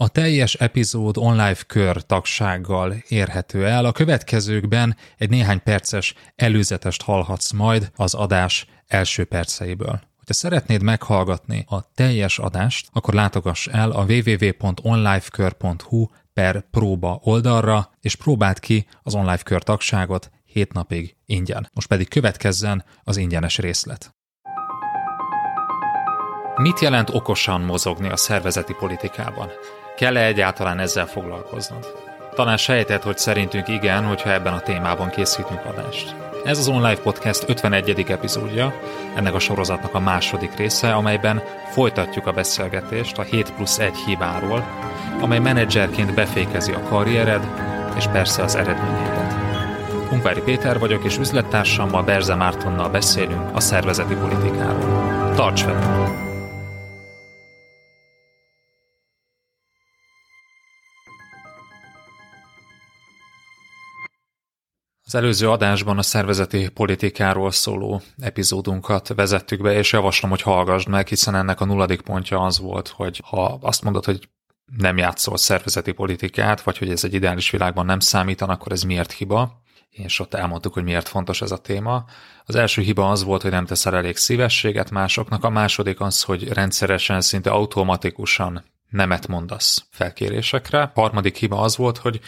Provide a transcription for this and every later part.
A teljes epizód online kör tagsággal érhető el. A következőkben egy néhány perces előzetest hallhatsz majd az adás első perceiből. Ha szeretnéd meghallgatni a teljes adást, akkor látogass el a www.onlifekör.hu per próba oldalra, és próbáld ki az online kör tagságot 7 napig ingyen. Most pedig következzen az ingyenes részlet. Mit jelent okosan mozogni a szervezeti politikában? Kell-e egyáltalán ezzel foglalkoznod? Talán sejtett, hogy szerintünk igen, hogyha ebben a témában készítünk adást. Ez az Online Podcast 51. epizódja, ennek a sorozatnak a második része, amelyben folytatjuk a beszélgetést a 7 plusz 1 hibáról, amely menedzserként befékezi a karriered és persze az eredményeidet. Hunkvári Péter vagyok, és üzlettársammal Berze Mártonnal beszélünk a szervezeti politikáról. Tarts velünk! Az előző adásban a szervezeti politikáról szóló epizódunkat vezettük be, és javaslom, hogy hallgassd meg, hiszen ennek a nulladik pontja az volt, hogy ha azt mondod, hogy nem játszol szervezeti politikát, vagy hogy ez egy ideális világban nem számítan, akkor ez miért hiba? És ott elmondtuk, hogy miért fontos ez a téma. Az első hiba az volt, hogy nem teszel elég szívességet másoknak, a második az, hogy rendszeresen, szinte automatikusan nemet mondasz felkérésekre. A harmadik hiba az volt, hogy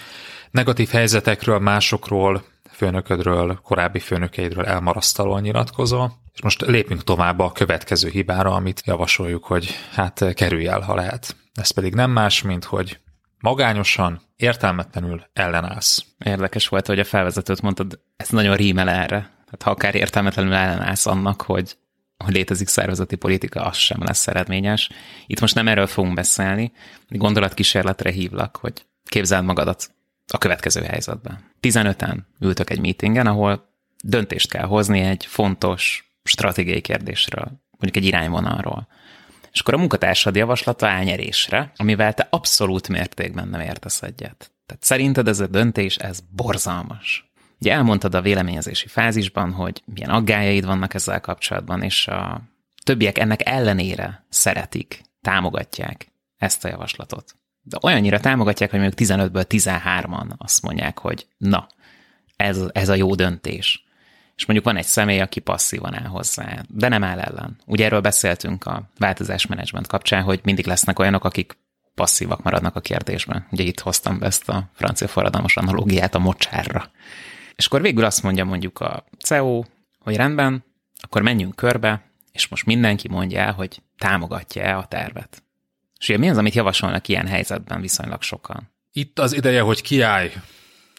negatív helyzetekről, másokról, főnöködről, korábbi főnökeidről elmarasztalóan nyilatkozol, és most lépünk tovább a következő hibára, amit javasoljuk, hogy hát kerülj el, ha lehet. Ez pedig nem más, mint hogy magányosan, értelmetlenül ellenállsz. Érdekes volt, hogy a felvezetőt mondtad, ez nagyon rímel erre. Tehát ha akár értelmetlenül ellenállsz annak, hogy hogy létezik szervezeti politika, az sem lesz eredményes. Itt most nem erről fogunk beszélni, gondolatkísérletre hívlak, hogy képzeld magadat a következő helyzetben. 15-en ültök egy meetingen, ahol döntést kell hozni egy fontos stratégiai kérdésről, mondjuk egy irányvonalról. És akkor a munkatársad javaslata elnyerésre, amivel te abszolút mértékben nem értesz egyet. Tehát szerinted ez a döntés, ez borzalmas. Ugye elmondtad a véleményezési fázisban, hogy milyen aggájaid vannak ezzel kapcsolatban, és a többiek ennek ellenére szeretik, támogatják ezt a javaslatot de olyannyira támogatják, hogy mondjuk 15-ből 13-an azt mondják, hogy na, ez, ez a jó döntés. És mondjuk van egy személy, aki passzívan áll hozzá, de nem áll ellen. Ugye erről beszéltünk a változásmenedzsment kapcsán, hogy mindig lesznek olyanok, akik passzívak maradnak a kérdésben. Ugye itt hoztam be ezt a francia forradalmas analógiát a mocsárra. És akkor végül azt mondja mondjuk a CEO, hogy rendben, akkor menjünk körbe, és most mindenki mondja el, hogy támogatja-e a tervet. És ugye mi az, amit javasolnak ilyen helyzetben viszonylag sokan? Itt az ideje, hogy kiállj.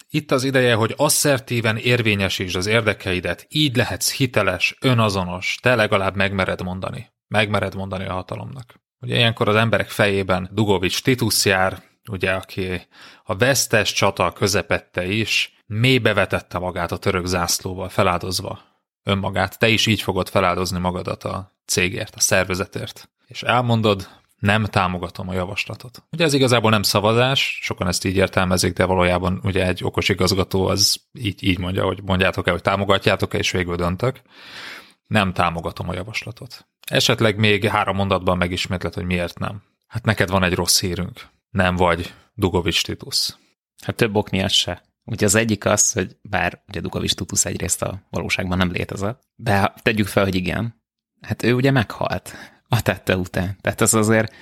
Itt az ideje, hogy asszertíven érvényesítsd az érdekeidet, így lehetsz hiteles, önazonos, te legalább megmered mondani. Megmered mondani a hatalomnak. Ugye ilyenkor az emberek fejében Dugovics Titus jár, ugye, aki a vesztes csata közepette is mélybe vetette magát a török zászlóval, feláldozva önmagát. Te is így fogod feláldozni magadat a cégért, a szervezetért. És elmondod, nem támogatom a javaslatot. Ugye ez igazából nem szavazás, sokan ezt így értelmezik, de valójában ugye egy okos igazgató az így, így mondja, hogy mondjátok el, hogy támogatjátok-e, és végül döntök. Nem támogatom a javaslatot. Esetleg még három mondatban megismétlet, hogy miért nem. Hát neked van egy rossz hírünk. Nem vagy Dugovics Titus. Hát több ok miatt se. Ugye az egyik az, hogy bár ugye Dugovics Titus egyrészt a valóságban nem létezett, de tegyük fel, hogy igen, hát ő ugye meghalt a tette után. Tehát ez azért,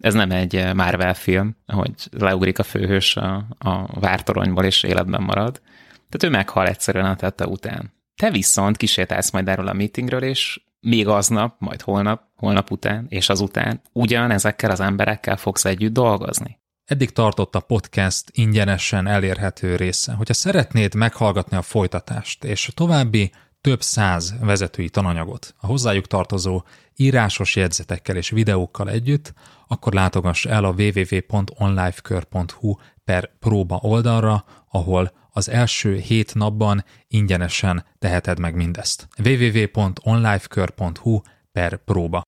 ez nem egy Marvel film, hogy leugrik a főhős a, a vártoronyból és életben marad. Tehát ő meghal egyszerűen a tette után. Te viszont kisétálsz majd erről a meetingről, és még aznap, majd holnap, holnap után és azután ugyan ezekkel az emberekkel fogsz együtt dolgozni. Eddig tartott a podcast ingyenesen elérhető része. Hogyha szeretnéd meghallgatni a folytatást és további több száz vezetői tananyagot a hozzájuk tartozó írásos jegyzetekkel és videókkal együtt, akkor látogass el a www.onlifekör.hu per próba oldalra, ahol az első hét napban ingyenesen teheted meg mindezt. www.onlifekör.hu per próba.